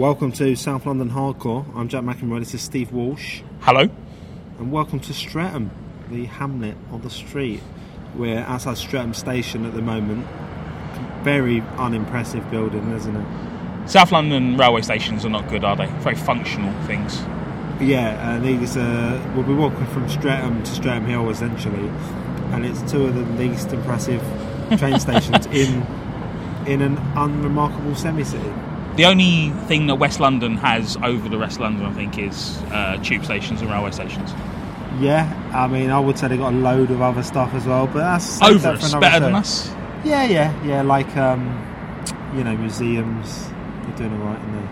Welcome to South London Hardcore. I'm Jack McInroy. This is Steve Walsh. Hello. And welcome to Streatham, the hamlet on the street. We're outside Streatham Station at the moment. Very unimpressive building, isn't it? South London railway stations are not good, are they? Very functional things. Yeah, and these uh, we'll be walking from Streatham to Streatham Hill essentially, and it's two of the least impressive train stations in in an unremarkable semi-city. The only thing that West London has over the rest of London, I think, is uh, tube stations and railway stations. Yeah, I mean, I would say they got a load of other stuff as well, but that's Over that us, better show. than us. Yeah, yeah, yeah. Like um, you know, museums. They're doing all right in there.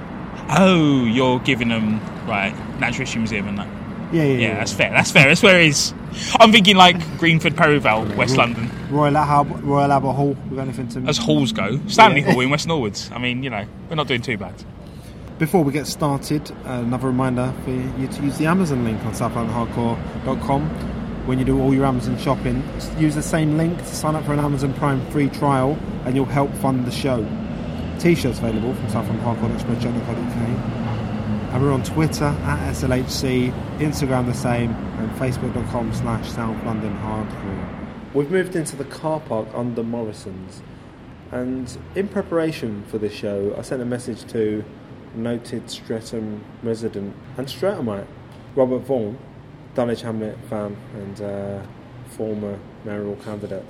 Oh, you're giving them right Natural History Museum and that. Yeah, yeah, Yeah, that's fair. That's fair. That's where it is. I'm thinking like Greenford, Perivale, West London, Royal Albert, Royal Hall. We got anything to? as halls go. Stanley Yeah. Hall in West Norwoods. I mean, you know, we're not doing too bad. Before we get started, uh, another reminder for you to use the Amazon link on southlondonhardcore.com. When you do all your Amazon shopping, use the same link to sign up for an Amazon Prime free trial, and you'll help fund the show. T-shirts available from southlondonhardcore.spreadshirt.co.uk. And we're on Twitter at SLHC, Instagram the same, and Facebook.com slash South London Hardcore. We've moved into the car park under Morrison's, and in preparation for this show, I sent a message to noted Streatham resident and Streathamite, Robert Vaughan, Dulwich Hamlet fan and uh, former mayoral candidate.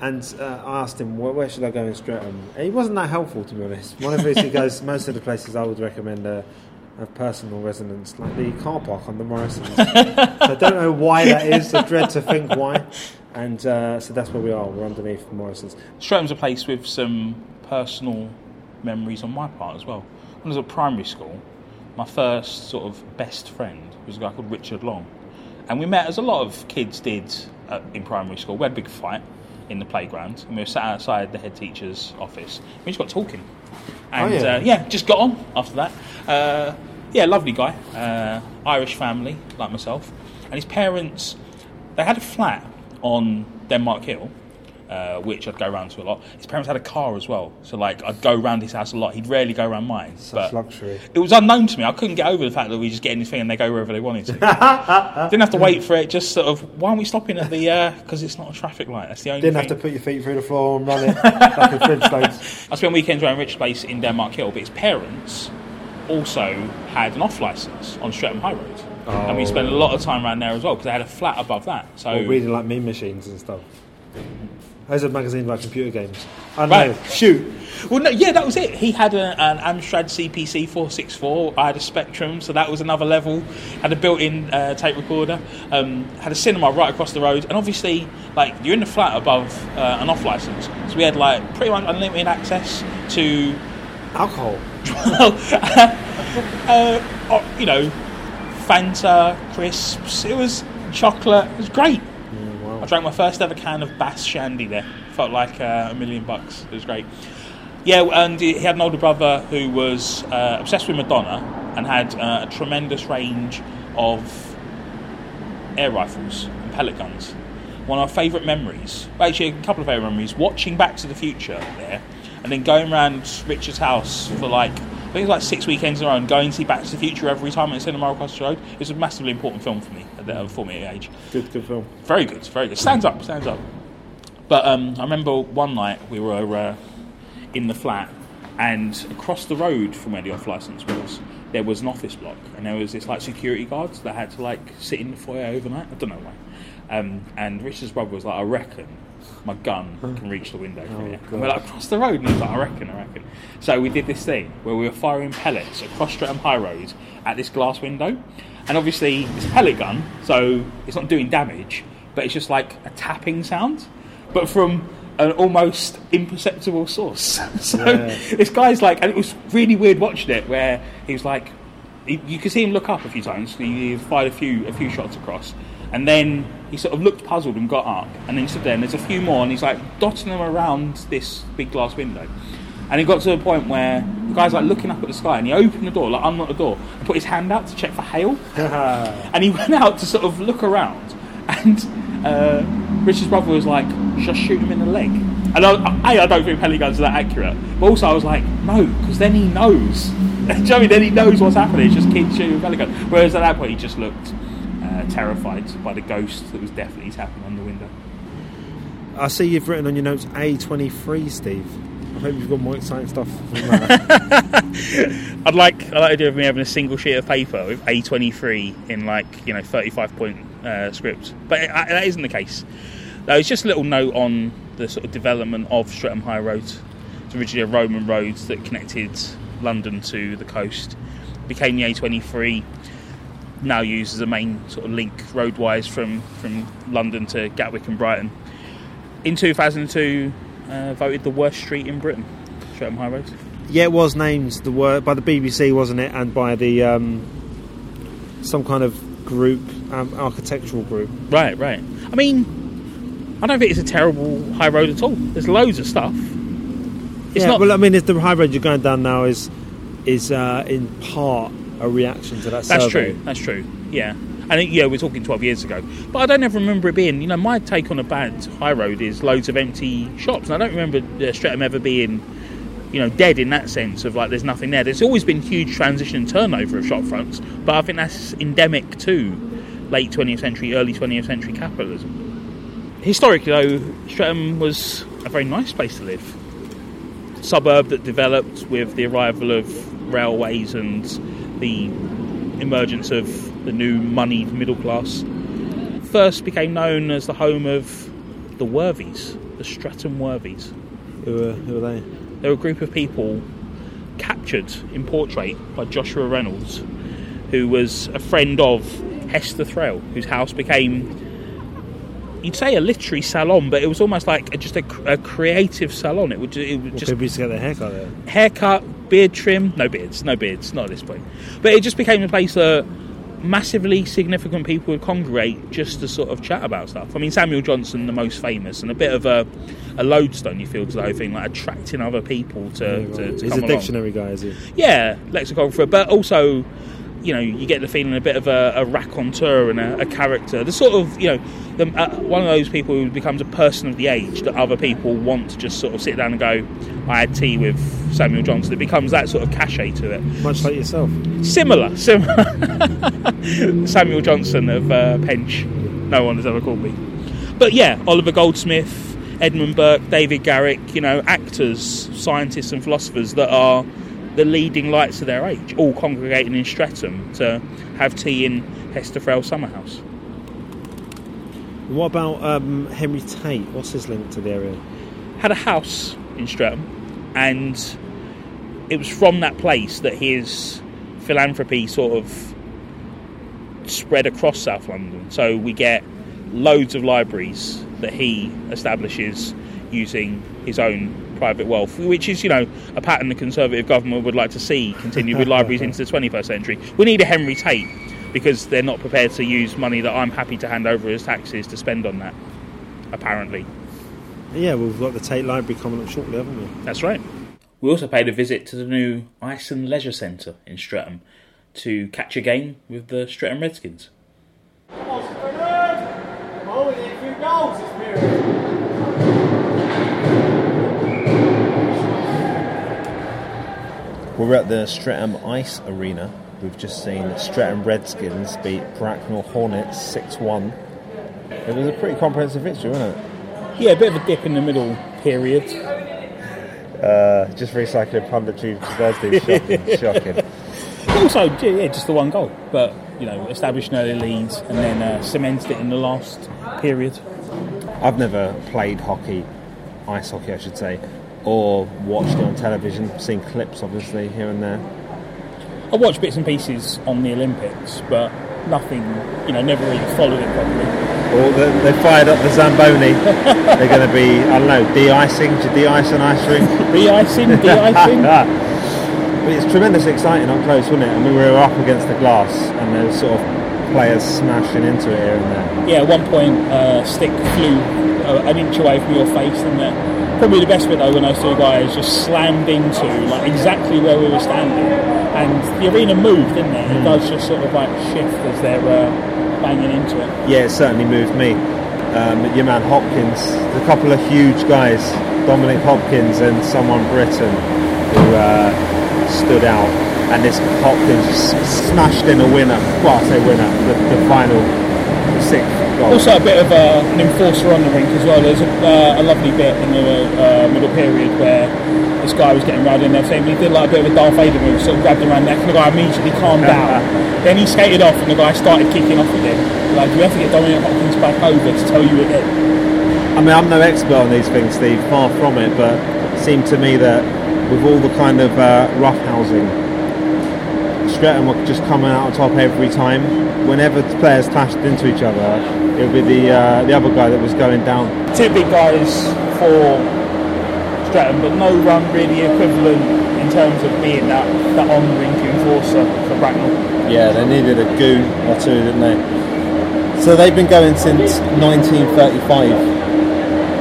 And uh, I asked him, where, where should I go in Streatham? And he wasn't that helpful, to be honest. One of his, he goes, most of the places I would recommend are, have personal resonance, like the car park on the Morrison's. so I don't know why that is. I dread to think why. And uh, so that's where we are. We're underneath Morrison's. Streatham's a place with some personal memories on my part as well. When I was at primary school, my first sort of best friend was a guy called Richard Long. And we met as a lot of kids did uh, in primary school. We had a big fight in the playground and we were sat outside the head teacher's office. We just got talking. And Oh, yeah. Uh, yeah, just got on after that. Uh, yeah, lovely guy. Uh, Irish family, like myself. And his parents, they had a flat on Denmark Hill, uh, which I'd go around to a lot. His parents had a car as well, so like I'd go around his house a lot. He'd rarely go around mine. Such luxury. It was unknown to me. I couldn't get over the fact that we just get anything and they go wherever they wanted to. Didn't have to wait for it. Just sort of, why aren't we stopping at the? Because it's not a traffic light. That's the only. Didn't thing. have to put your feet through the floor and run it like a Flintstones. I spent weekends around Rich Place in Denmark Hill, but his parents also had an off license on Streatham High Road. and we spent a lot of time around there as well because they had a flat above that. So Or reading like Mean Machines and stuff. Those are magazines about computer games. I don't Right. know. Shoot. Well, no, yeah, that was it. He had a, an Amstrad CPC 464. I had a Spectrum, so that was another level. Had a built-in uh, tape recorder. Um, had a cinema right across the road, and obviously, like you're in the flat above uh, an off license, so we had like pretty much unlimited access to, Alcohol. well, uh, uh, you know, Fanta, crisps. It was chocolate. It was great. I drank my first ever can of Bass Shandy there. Felt like uh, a million bucks. It was great. Yeah, and he had an older brother who was uh, obsessed with Madonna and had uh, a tremendous range of air rifles and pellet guns. One of our favourite memories, actually a couple of favourite memories, watching Back to the Future there, and then going around Richard's house for like, I think it was like six weekends in a row, and going to see Back to the Future every time at cinema across the road. It's a massively important film for me at the for me age. Good, good film. Very good, very good. Stands up, stands up. But um, I remember one night we were uh, in the flat, and across the road from where the off license was, there was an office block, and there was this like security guards that had to like sit in the foyer overnight. I don't know why. Um, and Richard's brother was like, I reckon my gun can reach the window from Oh, here. God. And we're like across the road, and he was like, I reckon, I reckon. So we did this thing where we were firing pellets across Streatham High Road at this glass window, and obviously it's a pellet gun, so it's not doing damage, but it's just like a tapping sound, but from an almost imperceptible source. so Yeah. this guy's like, and it was really weird watching it, where he was like, you could see him look up a few times. He fired a few a few shots across, and then he sort of looked puzzled and got up, and then stood there. And there's a few more, and he's like dotting them around this big glass window. And he got to a point where the guy's like looking up at the sky, and he opened the door, like unlocked the door, and put his hand out to check for hail. and he went out to sort of look around, and uh, Richard's brother was like, "Just shoot him in the leg." And I, I, I don't think pellet guns are that accurate, but also I was like, "No," because then he knows Do you know what I mean? Then he knows what's happening. It's just kids shooting pellet gun. Whereas at that point, he just looked uh, terrified by the ghost that was definitely tapping on the window. I see you've written on your notes A23, Steve. I hope you've got more exciting stuff from that. I'd like I like the idea of me having a single sheet of paper with A23 in like you know 35 point uh, script, but it, that isn't the case. No, it's just a little note on the sort of development of Streatham High Road. It's originally a Roman road that connected London to the coast. Became the A23. Now used as a main sort of link roadwise from from London to Gatwick and Brighton. In 2002, uh, voted the worst street in Britain, Streatham High Road. yeah, it was named the word by the BBC, wasn't it? And by the um, some kind of group, um, architectural group. Right, right. I mean, I don't think it's a terrible high road at all. There's loads of stuff. It's yeah, not. well, I mean, it's the high road you're going down now is is uh, in part a reaction to that that's survey. true. That's true. Yeah. And yeah, we're talking 12 years ago. But I don't ever remember it being, you know, my take on a bad high road is loads of empty shops. And I don't remember uh, Streatham ever being, you know, dead in that sense of like there's nothing there. There's always been huge transition and turnover of shop fronts, but I think that's endemic to late 20th century, early 20th century capitalism. Historically, though, Streatham was a very nice place to live. Suburb that developed with the arrival of railways and the emergence of the new moneyed middle class. First became known as the home of the Worthies, the Streatham Worthies. Who are, who are they? They were a group of people captured in portrait by Joshua Reynolds, who was a friend of Hester Thrale, whose house became, you'd say a literary salon, but it was almost like a, just a, a creative salon. It would, it would Well, just people used to get their haircut there. haircut, beard trim, no beards, no beards, not at this point. But it just became a place that massively significant people would congregate just to sort of chat about stuff. I mean, Samuel Johnson, the most famous, and a bit of a, a lodestone, you feel, to the whole thing, like attracting other people to, Yeah, right. to He's come a along. dictionary guy, is he? Yeah, lexicographer, but also, you know, you get the feeling a bit of a, a raconteur and a, a character. The sort of, you know, the, uh, one of those people who becomes a person of the age that other people want to just sort of sit down and go, I had tea with Samuel Johnson. It becomes that sort of cachet to it. Much like yourself. Similar, similar. Samuel Johnson of uh, Penge. No one has ever called me. But yeah, Oliver Goldsmith, Edmund Burke, David Garrick, you know, actors, scientists, and philosophers that are the leading lights of their age, all congregating in Streatham to have tea in Hester Thrale Summerhouse. What about um, Henry Tate? What's his link to the area? Had a house in Streatham, and it was from that place that his philanthropy sort of spread across South London. So we get loads of libraries that he establishes using his own private wealth, which is, you know, a pattern the Conservative government would like to see continue with libraries into the 21st century. We need a Henry Tate because they're not prepared to use money that I'm happy to hand over as taxes to spend on that, apparently. Yeah, we've got the Tate Library coming up shortly, haven't we? That's right. We also paid a visit to the new Ice and Leisure Centre in Streatham to catch a game with the Streatham Redskins. We're at the Streatham Ice Arena. We've just seen Streatham Redskins beat Bracknell Hornets 6 1. It was a pretty comprehensive victory, wasn't it? Yeah, a bit of a dip in the middle period. Uh, just recycling punditry Thursday. Shocking. shocking. Also, yeah, yeah, just the one goal, but you know, established an early lead and then uh, cemented it in the last period. I've never played hockey, ice hockey, I should say, or watched it on television. Seen clips, obviously, here and there. I watched bits and pieces on the Olympics, but nothing, you know, never really followed it properly. Or they, they fired up the Zamboni. They're going to be, I don't know, de-icing to de-ice an ice rink. Re-icing, de-icing. But it's tremendously exciting up close, wasn't it? I mean, we were up against the glass, and there was sort of players smashing into it here and there. Yeah, at one point, uh, stick flew an inch away from your face, and probably the best bit though when those two guys just slammed into like exactly where we were standing, and the arena moved, didn't it? It does just sort of like shift as they're uh, banging into it. Yeah, it certainly moved me. Um, your man Hopkins, a couple of huge guys, Dominic Hopkins and someone Britain, who uh, stood out. and this Hopkins just smashed in a winner. Well, I say winner, the, the final, sixth goal. Also, a bit of uh, an enforcer on the rink as well. There's a, uh, a lovely bit in the uh, middle period where this guy was getting right in there. Same, he did like a bit of a Darth Vader move, sort of grabbed him around the neck, and the guy immediately calmed down. then he skated off, and the guy started kicking off again. Like do you have to get Dominic Hopkins back over to tell you again. I mean, I'm no expert on these things, Steve. Far from it, but it seemed to me that with all the kind of uh, rough housing, Streatham were just coming out on top every time. Whenever the players clashed into each other, it would be the uh, the other guy that was going down. Two big guys for Streatham, but no one really equivalent in terms of being that, that on-rink enforcer for Bracknell. Yeah, they needed a goon or two, didn't they? So they've been going since 1935,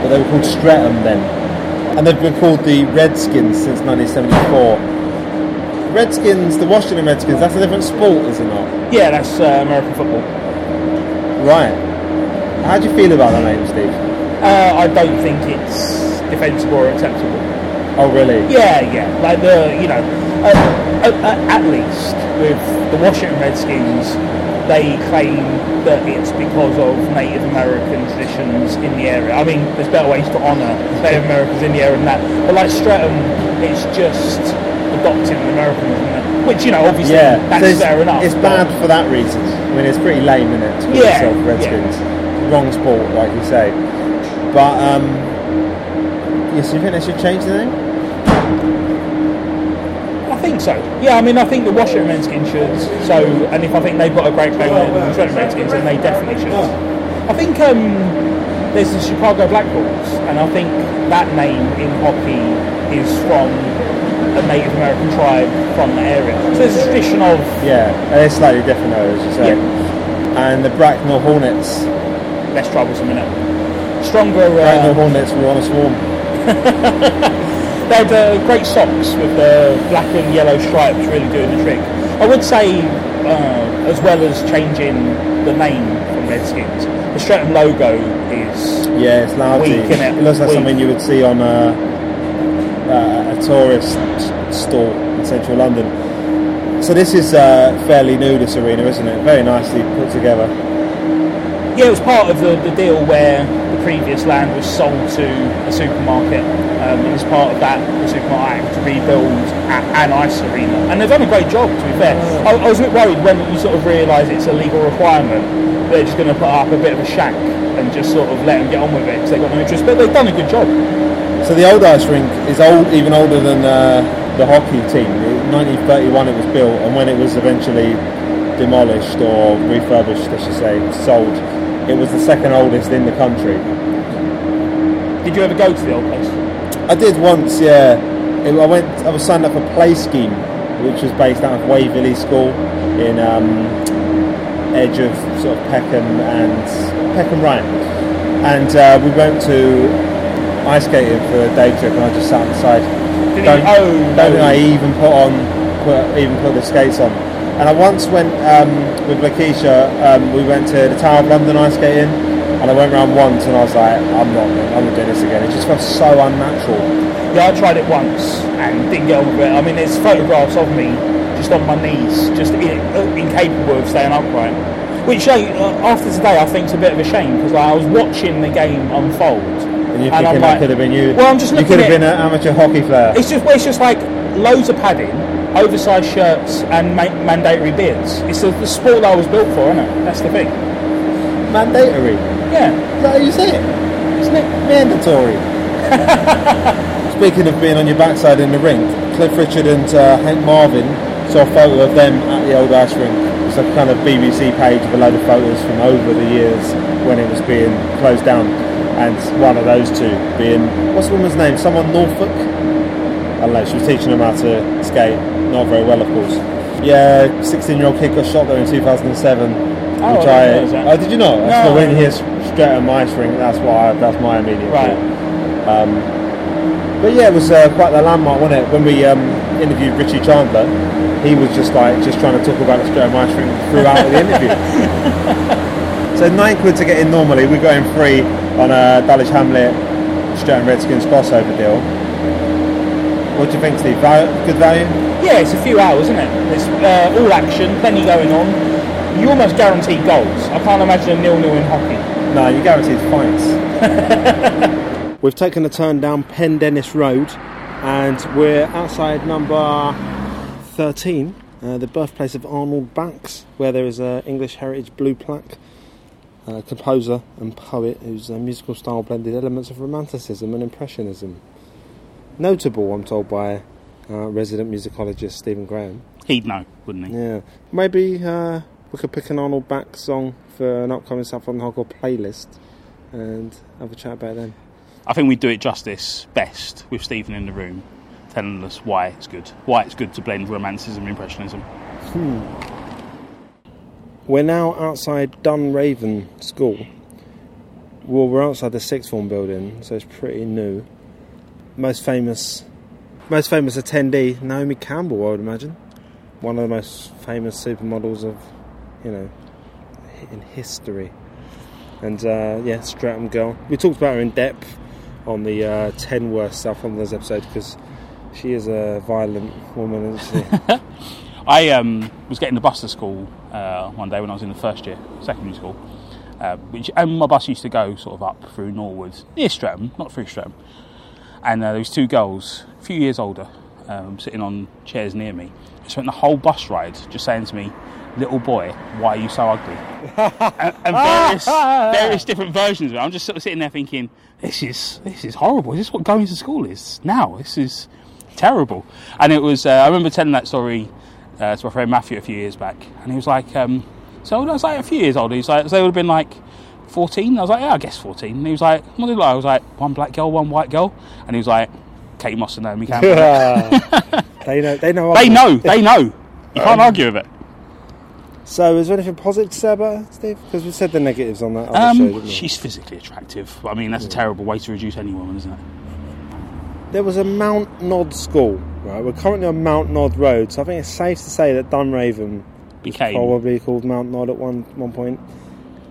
but they were called Streatham then, and they've been called the Redskins since 1974. Redskins, the Washington Redskins, that's a different sport, is it not? Yeah, that's uh, American football. Right. How do you feel about that name, Steve? Uh, I don't think it's defensible or acceptable. Oh, really? Yeah, yeah. Like the, you know, uh, uh, at least with the Washington Redskins, they claim that it's because of Native American traditions in the area. I mean, there's better ways to honour Native Americans in the area than that. But like Streatham, it's just adopting Americanism, isn't it? Which, you know, obviously, Yeah, that's so fair enough. it's bad for that reason. I mean, it's pretty lame, isn't it, to call Yeah, yourself Redskins. Wrong sport, like you say. But, um, yes, you think they should change the name? I think so. Yeah, I mean, I think the Washington Redskins should. So, and if I think they've got a great player in the Streatham Redskins, then they definitely should. I think um, there's the Chicago Blackhawks, and I think that name in hockey is from a Native American tribe from the area. So there's a tradition of Yeah, and it's slightly different though, as you say. And the Bracknell Hornets. less troublesome in it. Stronger. Bracknell Uh, Hornets were on a swarm. they had uh, great socks with the black and yellow stripes really doing the trick. I would say, uh, as well as changing the name from Redskins, the Streatham logo is Yeah, it's lousy. Weak, innit? It looks like Weak. something you would see on a, uh, tourist store in central London. So this is uh, fairly new, this arena, isn't it? Very nicely put together. Yeah, it was part of the, the deal where the previous land was sold to a supermarket. Um, and as part of that, the supermarket had to rebuild an ice arena. And they've done a great job, to be fair. I, I was a bit worried when you sort of realise it's a legal requirement. They're just going to put up a bit of a shack and just sort of let them get on with it because they've got no interest. But they've done a good job. So the old ice rink is old, even older than uh, the hockey team. In 1931 it was built, and when it was eventually demolished or refurbished, I should say, sold, it was the second oldest in the country. Did you ever go to the old place? I did once, yeah. I went. I was signed up for Play Scheme, which was based out of Waverley School in um, edge of sort of Peckham and Peckham Ryan, and uh, we went to ice skating for a day trip, and I just sat on the side. Did don't, you, oh, don't think no. I even put on, put, even put the skates on. And I once went um, with Lakeisha. Um, we went to the Tower of London ice skating, and I went round once, and I was like, I'm not, I'm not doing this again. It just felt so unnatural. Yeah, I tried it once and didn't get on with it. I mean, there's photographs of me just on my knees, just in, incapable of staying upright. Which, uh, after today, I think is a bit of a shame because I was watching the game unfold. And you're And thinking I'm that like- could have been you. Well, I'm just looking. you could have been an amateur hockey player. It's just, well, it's just like loads of padding, oversized shirts, and ma- mandatory beards. It's the, the sport that I was built for, isn't it? That's the thing. Mandatory. Yeah, Is that how you say it? isn't it? Mandatory. Speaking of being on your backside in the rink, Cliff Richard and uh, Hank Marvin saw a photo of them at the old ice rink. It's a kind of BBC page with a load of photos from over the years when it was being closed down. And one of those two being, what's the woman's name? Someone Norfolk? I don't know, she was teaching them how to skate. Not very well, of course. Yeah, 16 year old kid got shot there in 2007. Oh, which I I, didn't realise that. oh, did you not? That's No, when no. he straight at my string. That's why. That's my immediate. Right. Um, but yeah, it was uh, quite the landmark, wasn't it? When we um, interviewed Richie Chandler, he was just like just trying to talk about the straight at my string throughout the interview. so nine quid to get in normally. We got in free on a Dulwich Hamlet Streatham Redskins crossover deal. What do you think, Steve? Good value? Yeah, it's a few hours, isn't it? It's uh, all action, plenty going on. You almost guarantee goals. I can't imagine a nil-nil in hockey. No, you guaranteed points. We've taken a turn down Pendennis Road, and we're outside number 13, uh, the birthplace of Arnold Bax, where there is an English Heritage Blue Plaque. A composer and poet whose uh, musical style blended elements of Romanticism and Impressionism. Notable, I'm told, by uh, resident musicologist Stephen Graham. He'd know, wouldn't he? Yeah, maybe uh, we could pick an Arnold Bax song for an upcoming South London Hardcore playlist and have a chat about it then. I think we'd do it justice best with Stephen in the room, telling us why it's good, why it's good to blend romanticism and impressionism. We're now outside Dunraven School. Well, we're outside the sixth form building, so it's pretty new. Most famous, most famous attendee Naomi Campbell, I would imagine. One of the most famous supermodels of, you know, in history. And uh, yeah, Streatham girl. We talked about her in depth on the uh, ten worst South Londoners episode because she is a violent woman, isn't she? I um, was getting the bus to school uh, one day when I was in the first year, secondary school, uh, which and my bus used to go sort of up through Norwood, near Streatham, not through Streatham. And uh, there was two girls, a few years older, um, sitting on chairs near me. They spent the whole bus ride just saying to me, "Little boy, why are you so ugly?" and, and various, various different versions of it. I'm just sort of sitting there thinking, "This is this is horrible. This is this what going to school is now? This is terrible." And it was. Uh, I remember telling that story uh, to my friend Matthew a few years back, and he was like, um, "So I was like a few years old." He's like, "So they would have been like 14." I was like, "Yeah, I guess 14." And he was like, "What did it like?" I was like, "One black girl, one white girl," and he was like, "Kate Moss and Naomi Campbell." they know. They know. they know, they know. You can't argue with it. So, is there anything positive to say about her, Steve? Because we said the negatives on that other show, Um, didn't we? she's physically attractive. I mean, that's a terrible way to reduce any woman, isn't it? There was a Mount Nod school, right? We're currently on Mount Nod Road, so I think it's safe to say that Dunraven Became probably called Mount Nod at one one point.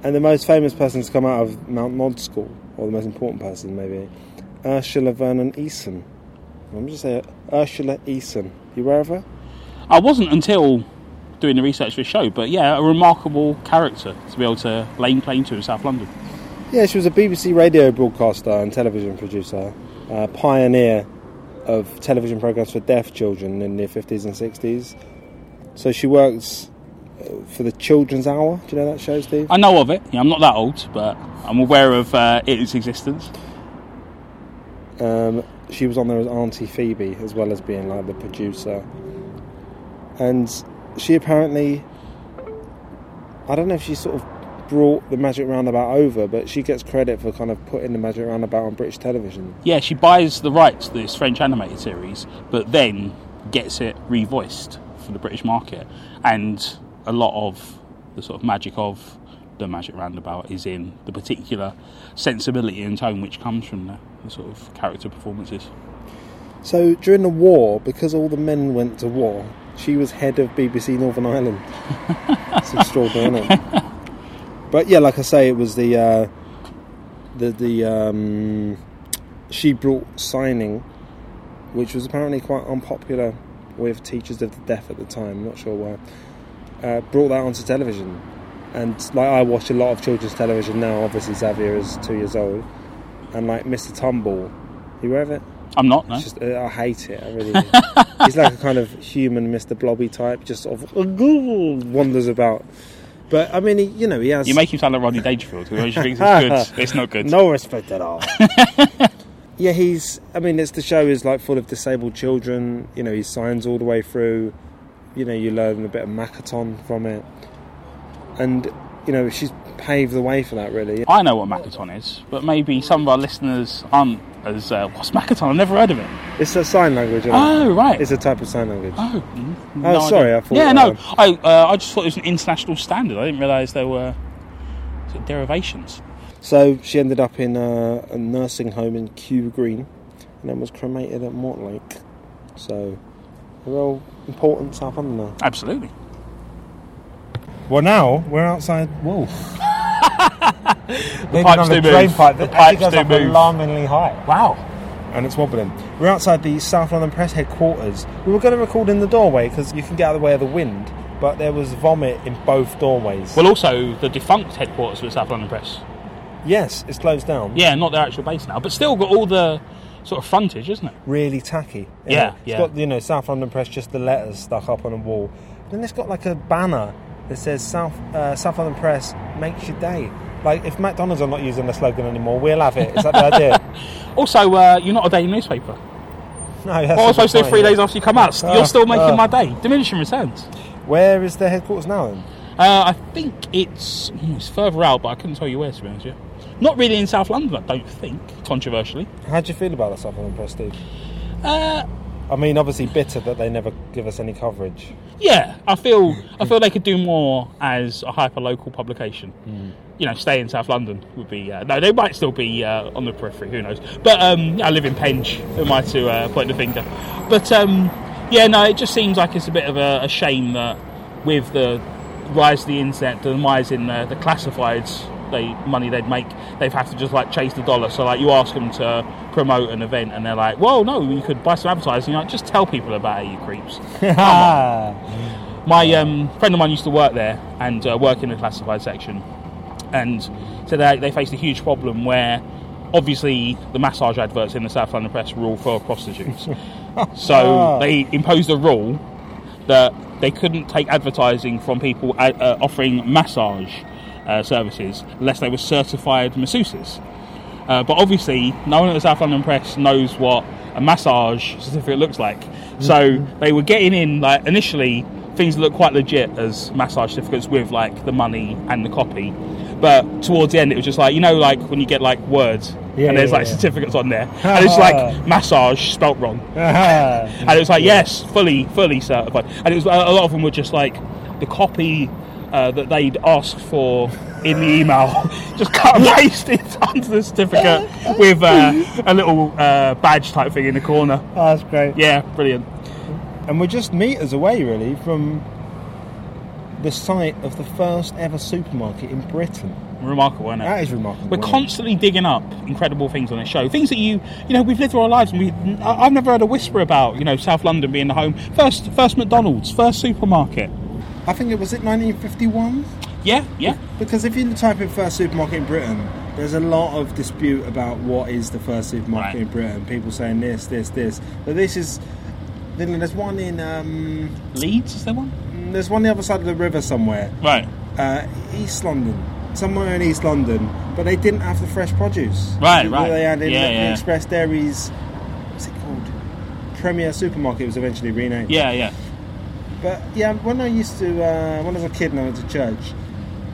And the most famous person to come out of Mount Nod School, or the most important person maybe, Ursula Vernon Eason. I'm just saying Ursula Eason. You aware of her? I wasn't until doing the research for the show, but yeah, a remarkable character to be able to lay claim to in South London. Yeah, she was a BBC radio broadcaster and television producer, uh, pioneer of television programs for deaf children in the 50s and 60s. So she works uh, for the Children's Hour. Do you know that show, Steve? I know of it. Yeah, I'm not that old, but I'm aware of uh, its existence. Um, she was on there as Auntie Phoebe, as well as being like the producer. And she apparently, I don't know if she sort of brought the Magic Roundabout over, but she gets credit for kind of putting the Magic Roundabout on British television. Yeah, she buys the rights to this French animated series, but then gets it revoiced for the British market. And a lot of the sort of magic of the Magic Roundabout is in the particular sensibility and tone which comes from the, the sort of character performances. So during the war, because all the men went to war, she was head of BBC Northern Ireland. it's extraordinary? But yeah, like I say, it was the uh, the the um, she brought signing, which was apparently quite unpopular with teachers of the deaf at the time. Not sure why. Uh, brought that onto television, and like I watch a lot of children's television now. Obviously, Xavier is two years old, and like Mr. Tumble, you aware of it? I'm not, no. It's just uh, I hate it. I really. He's like a kind of human Mr. Blobby type, just sort of wanders about. But I mean, he, you know, he has You make him sound like Rodney Dangerfield, who always thinks it's good. It's not good. no respect at all. yeah, he's. I mean, it's the show is like full of disabled children. You know, he signs all the way through. You know, you learn a bit of Makaton from it, and you know, she's paved the way for that. Really, I know what Makaton is, but maybe some of our listeners aren't as. Uh, what's Makaton? I've never heard of it. it's a sign language. Isn't Oh, it? right. It's a type of sign language. Oh, mm, Oh, sorry, idea. I thought, Yeah, no, uh, I uh, I just thought it was an international standard. I didn't realise there were sort of derivations. So she ended up in a, a nursing home in Kew Green, and then was cremated at Mortlake. So, a real important South Londoner. Absolutely. Well, now we're outside Wolf. The pipes do move. The pipes do move. alarmingly high. Wow. and it's wobbling. We're outside the South London Press headquarters. We were going to record in the doorway because you can get out of the way of the wind, but there was vomit in both doorways. Well, also the defunct headquarters for the South London Press. yes, it's closed down. Yeah, not their actual base now, but still got all the sort of frontage, isn't it? Really tacky. isn't Yeah, it? It's yeah. got, you know, South London Press, just the letters stuck up on a wall. Then it's got like a banner that says South, uh, South London Press makes your day. Like, if McDonald's are not using the slogan anymore, we'll have it. Is that the idea? Also, uh, you're not a daily newspaper. No, that's What a am I supposed to do three days after you come out? Ah, You're still making ah. my day. Diminishing returns. Where is their headquarters now then? Uh, I think it's hmm, it's further out, but I couldn't tell you where to be honest with you. Not really in South London, I don't think. Controversially, How do you feel about the South London Press, Steve? Uh, I mean, obviously bitter that they never give us any coverage. yeah, I feel I feel they could do more as a hyper local publication. You know, stay in South London would be uh, no. They might still be uh, on the periphery. Who knows? But um, I live in Penge. Who am I to uh, point the finger? But um, yeah, no. It just seems like it's a bit of a, a shame that with the rise of the internet, the rise in the, the classifieds, they money they'd make, they've had to just like chase the dollar. So like you ask them to promote an event, and they're like, "Well, no, you could buy some advertising." You're like, just tell people about it, you creeps. My um, friend of mine used to work there and uh, work in the classified section, and so they, they faced a huge problem where obviously the massage adverts in the South London Press were all for prostitutes. so they imposed a rule that they couldn't take advertising from people uh, uh, offering massage uh, services unless they were certified masseuses. Uh, but obviously, no one at the South London Press knows what a massage certificate looks like. So they were getting in like initially things that look quite legit as massage certificates with like the money and the copy. But towards the end, it was just like you know, like when you get like words Yeah, and there's yeah, like yeah. certificates on there, and it's like massage spelt wrong. And it was like, yes, fully, fully certified. And it was a lot of them were just like the copy uh, that they'd asked for in the email, just cut and it onto the certificate with uh, a little uh, badge type thing in the corner. Oh, that's great. Yeah, brilliant. And we're just meters away, really, from the site of the first ever supermarket in Britain. Remarkable, isn't it? That is remarkable. We're constantly digging up incredible things on this show. Things that you, you know, we've lived through our lives, and we, I've never heard a whisper about. You know, South London being the home. First, first McDonald's, first supermarket. I think it was it 1951. Yeah, yeah. Because if you type in first supermarket in Britain, there's a lot of dispute about what is the first supermarket Right. in Britain. People saying this, this, this. But this is. Then there's one in. Um, Leeds is there one? there's one the other side of the river somewhere. Right, Uh, East London. Somewhere in East London. But they didn't have the fresh produce. Right, right. They had in Yeah, the yeah. Express Dairies. What's it called? Premier Supermarket was eventually renamed. yeah, yeah. But yeah, when I used to, uh, when I was a kid and I went to church,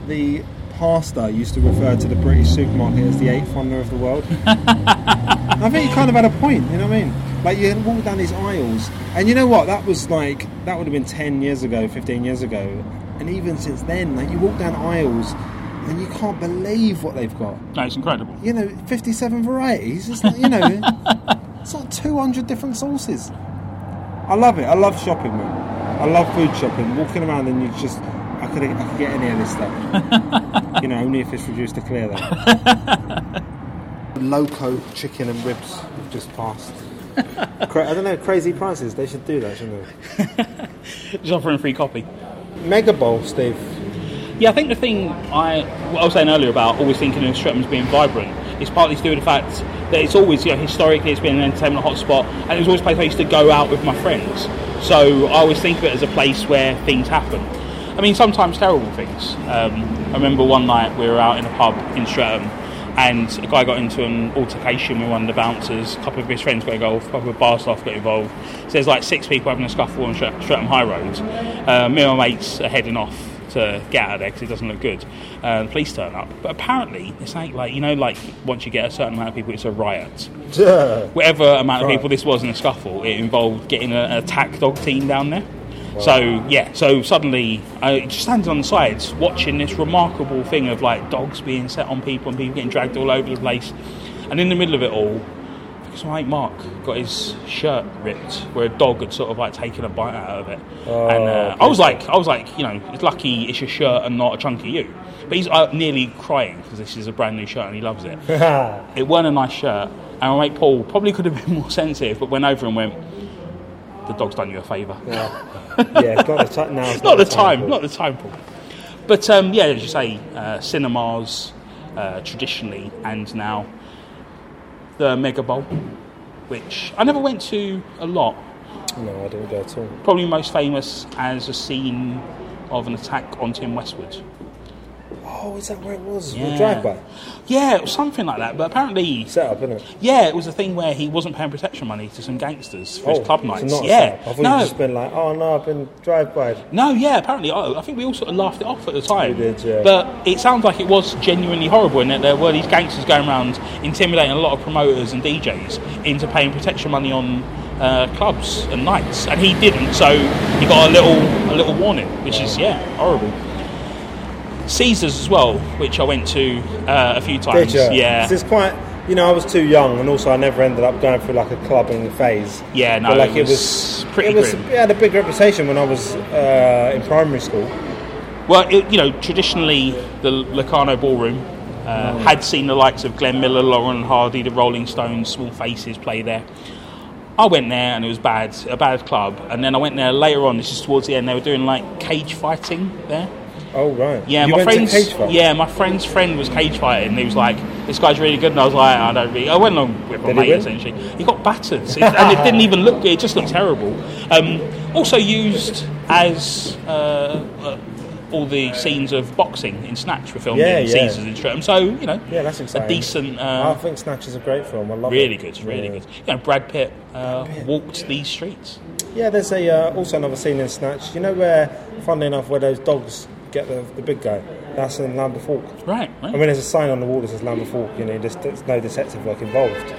the pastor used to refer to the British supermarket as the eighth wonder of the world. I think he kind of had a point, you know what I mean? Like you walk down these aisles, and you know what? That was like that would have been ten years ago, fifteen years ago, and even since then, like you walk down aisles, and you can't believe what they've got. No, it's incredible. You know, fifty-seven varieties. It's like you know, it's like two hundred different sauces. I love it. I love shopping, man. I love food shopping. Walking around and you just, I could, I could get any of this stuff. you know, only if it's reduced to clear though. Loco chicken and ribs have just passed. Cra- I don't know, crazy prices. They should do that, shouldn't they? Just offering free copy. Mega Bowl, Steve. Yeah, I think the thing I what I was saying earlier about always thinking of Streatham as being vibrant is partly to do with the fact it's always, you know, historically it's been an entertainment hotspot and it was always a place I used to go out with my friends. So I always think of it as a place where things happen. I mean, sometimes terrible things. Um, I remember one night we were out in a pub in Streatham and a guy got into an altercation with one of the bouncers. A couple of his friends got involved, a couple of bar staff got involved. So there's like six people having a scuffle on Streatham High Road. Uh, me and my mates are heading off to get out of there because it doesn't look good. Uh, the police turn up, but apparently it's like, like you know, like once you get a certain amount of people, it's a riot. Yeah. Whatever amount of people this was in a scuffle, it involved getting a- an attack dog team down there. So yeah, so suddenly I just standing on the sides watching this remarkable thing of like dogs being set on people and people getting dragged all over the place, and in the middle of it all, because my mate Mark got his shirt ripped where a dog had sort of like taken a bite out of it, Oh, and uh, I was like, I was like, you know, it's lucky it's your shirt and not a chunk of you. But he's uh, nearly crying because this is a brand new shirt and he loves it. it weren't a nice shirt, and my mate Paul probably could have been more sensitive, but went over and went, "The dog's done you a favour." yeah, it's not the time now. It's not the time, Paul. not the time, Paul. But um, yeah, as you say, uh, cinemas uh, traditionally and now the Mega Bowl, which I never went to a lot. No, I didn't go at all. Probably most famous as a scene of an attack on Tim Westwood. Oh, is that where it was? Yeah. The drive-by Yeah, it was something like that. But apparently, set up, isn't it? yeah, it was a thing where he wasn't paying protection money to some gangsters for his club nights. Oh, yeah, setup. I thought no, just been like, oh no, I've been drive-by. No, yeah, apparently. I, I think we all sort of laughed it off at the time. We did, yeah. But it sounds like it was genuinely horrible in that there were these gangsters going around intimidating a lot of promoters and DJs into paying protection money on uh, clubs and nights. And he didn't, so he got a little a little warning, which is, yeah, horrible. Caesars as well, which I went to uh, a few times. Yeah. 'Cause It's quite. You know, I was too young, and also I never ended up going through like a clubbing phase. Yeah, no, but, like it was pretty It was. It had a big reputation when I was uh, in primary school. Well, it, you know, traditionally the Locarno Ballroom uh, had seen the likes of Glenn Miller, Lauren Hardy, the Rolling Stones, Small Faces play there. I went there and it was bad, a bad club. And then I went there later on. This is towards the end. They were doing like cage fighting there. Oh right. Yeah, you my friend's to cage fight? yeah, my friend's friend was cage fighting. And he was like, "This guy's really good," and I was like, "I don't really." I went along with my Did mate essentially. He got battered, It- and it didn't even look. good. It just looked terrible. Um, also used as uh, uh, all the scenes of boxing in Snatch were filmed Yeah, in yeah. Caesars in Streatham. So you know, Yeah, that's a exciting. decent. I Uh, think Snatch is a great film. I love it. Really it. good, really Yeah. good. You know, Brad Pitt, uh, walked these streets. Yeah, there's a uh, also another scene in Snatch. You know where, funnily enough, where those dogs get the, the big guy. That's in Lambeth Fork. Right, right. I mean, there's a sign on the wall that says Lambeth Fork. You know, there's, there's no detective work involved.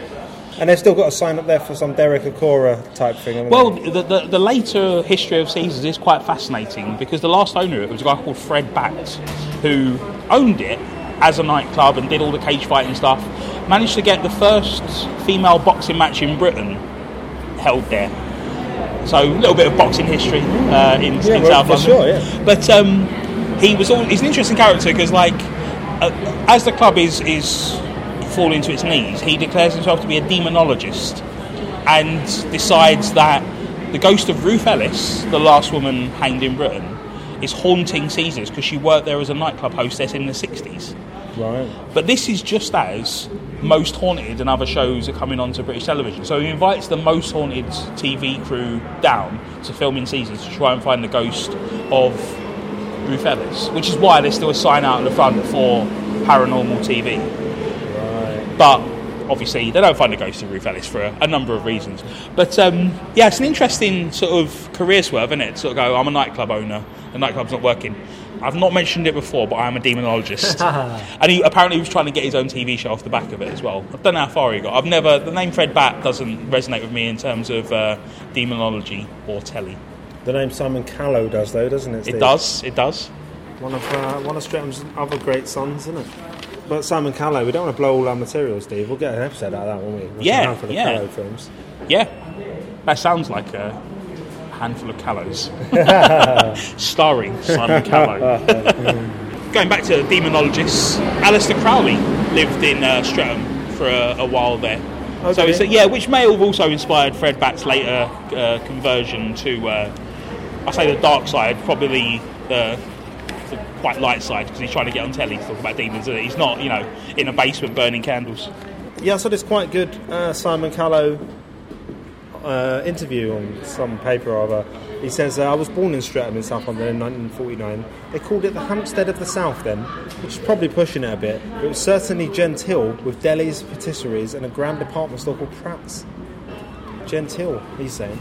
And they've still got a sign up there for some Derek Acorah type thing. Well, the, the, the later history of Caesars is quite fascinating because the last owner of it was a guy called Fred Batt, who owned it as a nightclub and did all the cage fighting stuff. Managed to get the first female boxing match in Britain held there. So a little bit of boxing history uh, in, Yeah, in well, South for London. sure, yeah. But um, he was all, he's an interesting character because like uh, as the club is is falling to its knees, he declares himself to be a demonologist and decides that the ghost of Ruth Ellis, the last woman hanged in Britain, is haunting Caesars because she worked there as a nightclub hostess in the 60s. right. But this is just as Most Haunted and other shows are coming onto British television. So he invites the Most Haunted TV crew down to film in Caesars to try and find the ghost of Ruth Ellis, which is why there's still a sign out in the front for paranormal TV. Right. But obviously, they don't find the ghost of Ruth Ellis for a, a number of reasons. But um, yeah, it's an interesting sort of career swerve, isn't it? Sort of go, I'm a nightclub owner, the nightclub's not working. I've not mentioned it before, but I am a demonologist. and he apparently was trying to get his own TV show off the back of it as well. I don't know how far he got. I've never, the name Fred Batt doesn't resonate with me in terms of uh, demonology or telly. The name Simon Callow does, though, doesn't it? It does, it does. One of uh, one of Streatham's other great sons, isn't it? But Simon Callow, we don't want to blow all our material, Steve. We'll get an episode out of that, won't we? Watch Yeah, a handful of yeah. Callow films. Yeah, that sounds like a handful of callows. Starring Simon Callow. Going back to demonologists, Aleister Crowley lived in uh, Streatham for a, a while there. Oh, so it's, he? yeah, which may have also inspired Fred Batt's later uh, conversion to, uh, I say the dark side, probably the, the quite light side, because he's trying to get on telly to talk about demons. He? He's not, you know, in a basement burning candles. Yeah, I saw this quite good uh, Simon Callow uh, interview on some paper or other. He says, uh, I was born in Streatham in South London in 1949. They called it the Hampstead of the South then, which is probably pushing it a bit. It was certainly genteel, with delis, patisseries, and a grand department store called Pratt's. Genteel, he's saying.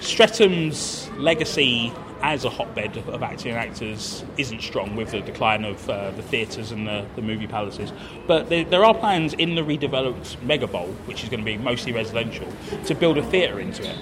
Streatham's legacy as a hotbed of acting and actors isn't strong with the decline of uh, the theatres and the, the movie palaces. But there, there are plans in the redeveloped Mega Bowl, which is going to be mostly residential, to build a theatre into it.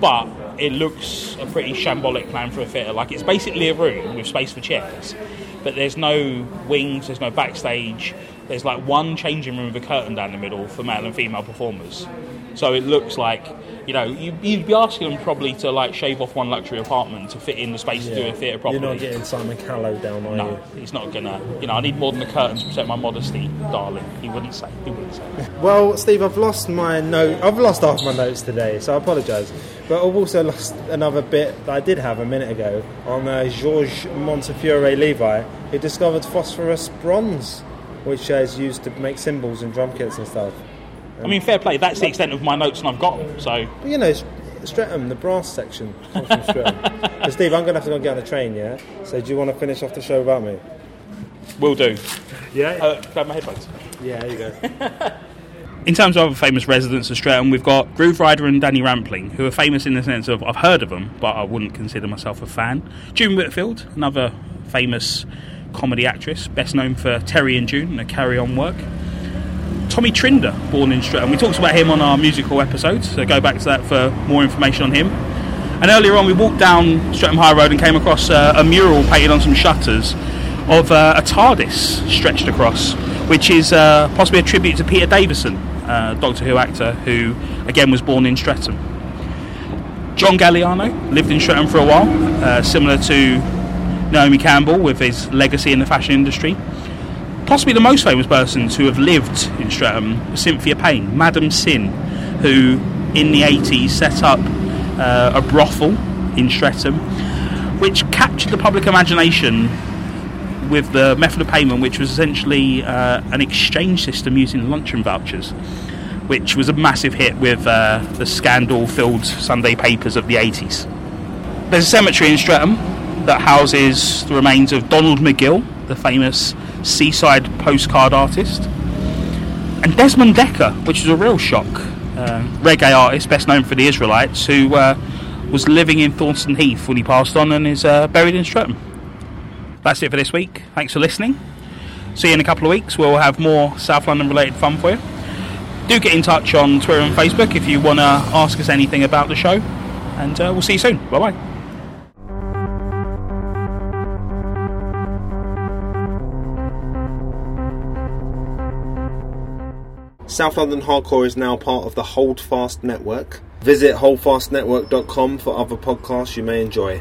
But it looks a pretty shambolic plan for a theatre. Like it's basically a room with space for chairs, but there's no wings, there's no backstage. There's like one changing room with a curtain down the middle for male and female performers So it looks like you know you, you'd be asking them probably to like shave off one luxury apartment to fit in the space to do a theatre properly. You're not getting Simon Callow down, are no, you? he's not gonna. You know, I need more than the curtains to protect my modesty, darling. He wouldn't say. He wouldn't say. Well, Steve, I've lost my note. I've lost half my notes today, so I apologise. But I've also lost another bit that I did have a minute ago on uh, Georges Montefiore Levi, who discovered phosphorus bronze, which uh, is used to make cymbals and drum kits and stuff. I mean, fair play. That's the extent of my notes, and I've got them. So But you know, S- Streatham, the brass section comes from Streatham. so Steve, I'm going to have to go and get on a train, yeah? So do you want to finish off the show about me? we'll do. Yeah? Uh, grab my headphones. yeah, there you go. In terms of other famous residents of Streatham, we've got Grooverider and Danny Rampling, who are famous in the sense of I've heard of them, but I wouldn't consider myself a fan. June Whitfield, another famous comedy actress, best known for Terry and June and the Carry On work. Tommy Trinder, born in Streatham. We talked about him on our musical episodes, so go back to that for more information on him. And earlier on, we walked down Streatham High Road and came across uh, a mural painted on some shutters of uh, a TARDIS stretched across, which is uh, possibly a tribute to Peter Davison, uh, Doctor Who actor, who again was born in Streatham. John Galliano lived in Streatham for a while, uh, similar to Naomi Campbell with his legacy in the fashion industry. Possibly the most famous person to have lived in Streatham Cynthia Payne, Madam Cyn, who in the 80s set up uh, a brothel in Streatham, which captured the public imagination with the method of payment, which was essentially uh, an exchange system using luncheon vouchers, which was a massive hit with uh, the scandal filled Sunday papers of the 80s. There's a cemetery in Streatham that houses the remains of Donald McGill, the famous seaside postcard artist, and Desmond Dekker, which is a real shock. Uh, reggae artist, best known for the Israelites, who uh, was living in Thornton Heath when he passed on and is uh, buried in Streatham. That's it for this week. Thanks for listening. See you in a couple of weeks. We'll have more South London related fun for you. Do get in touch on Twitter and Facebook if you want to ask us anything about the show. And uh, we'll see you soon. Bye bye. South London Hardcore is now part of the Holdfast Network. Visit holdfastnetwork.com for other podcasts you may enjoy.